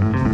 Bye.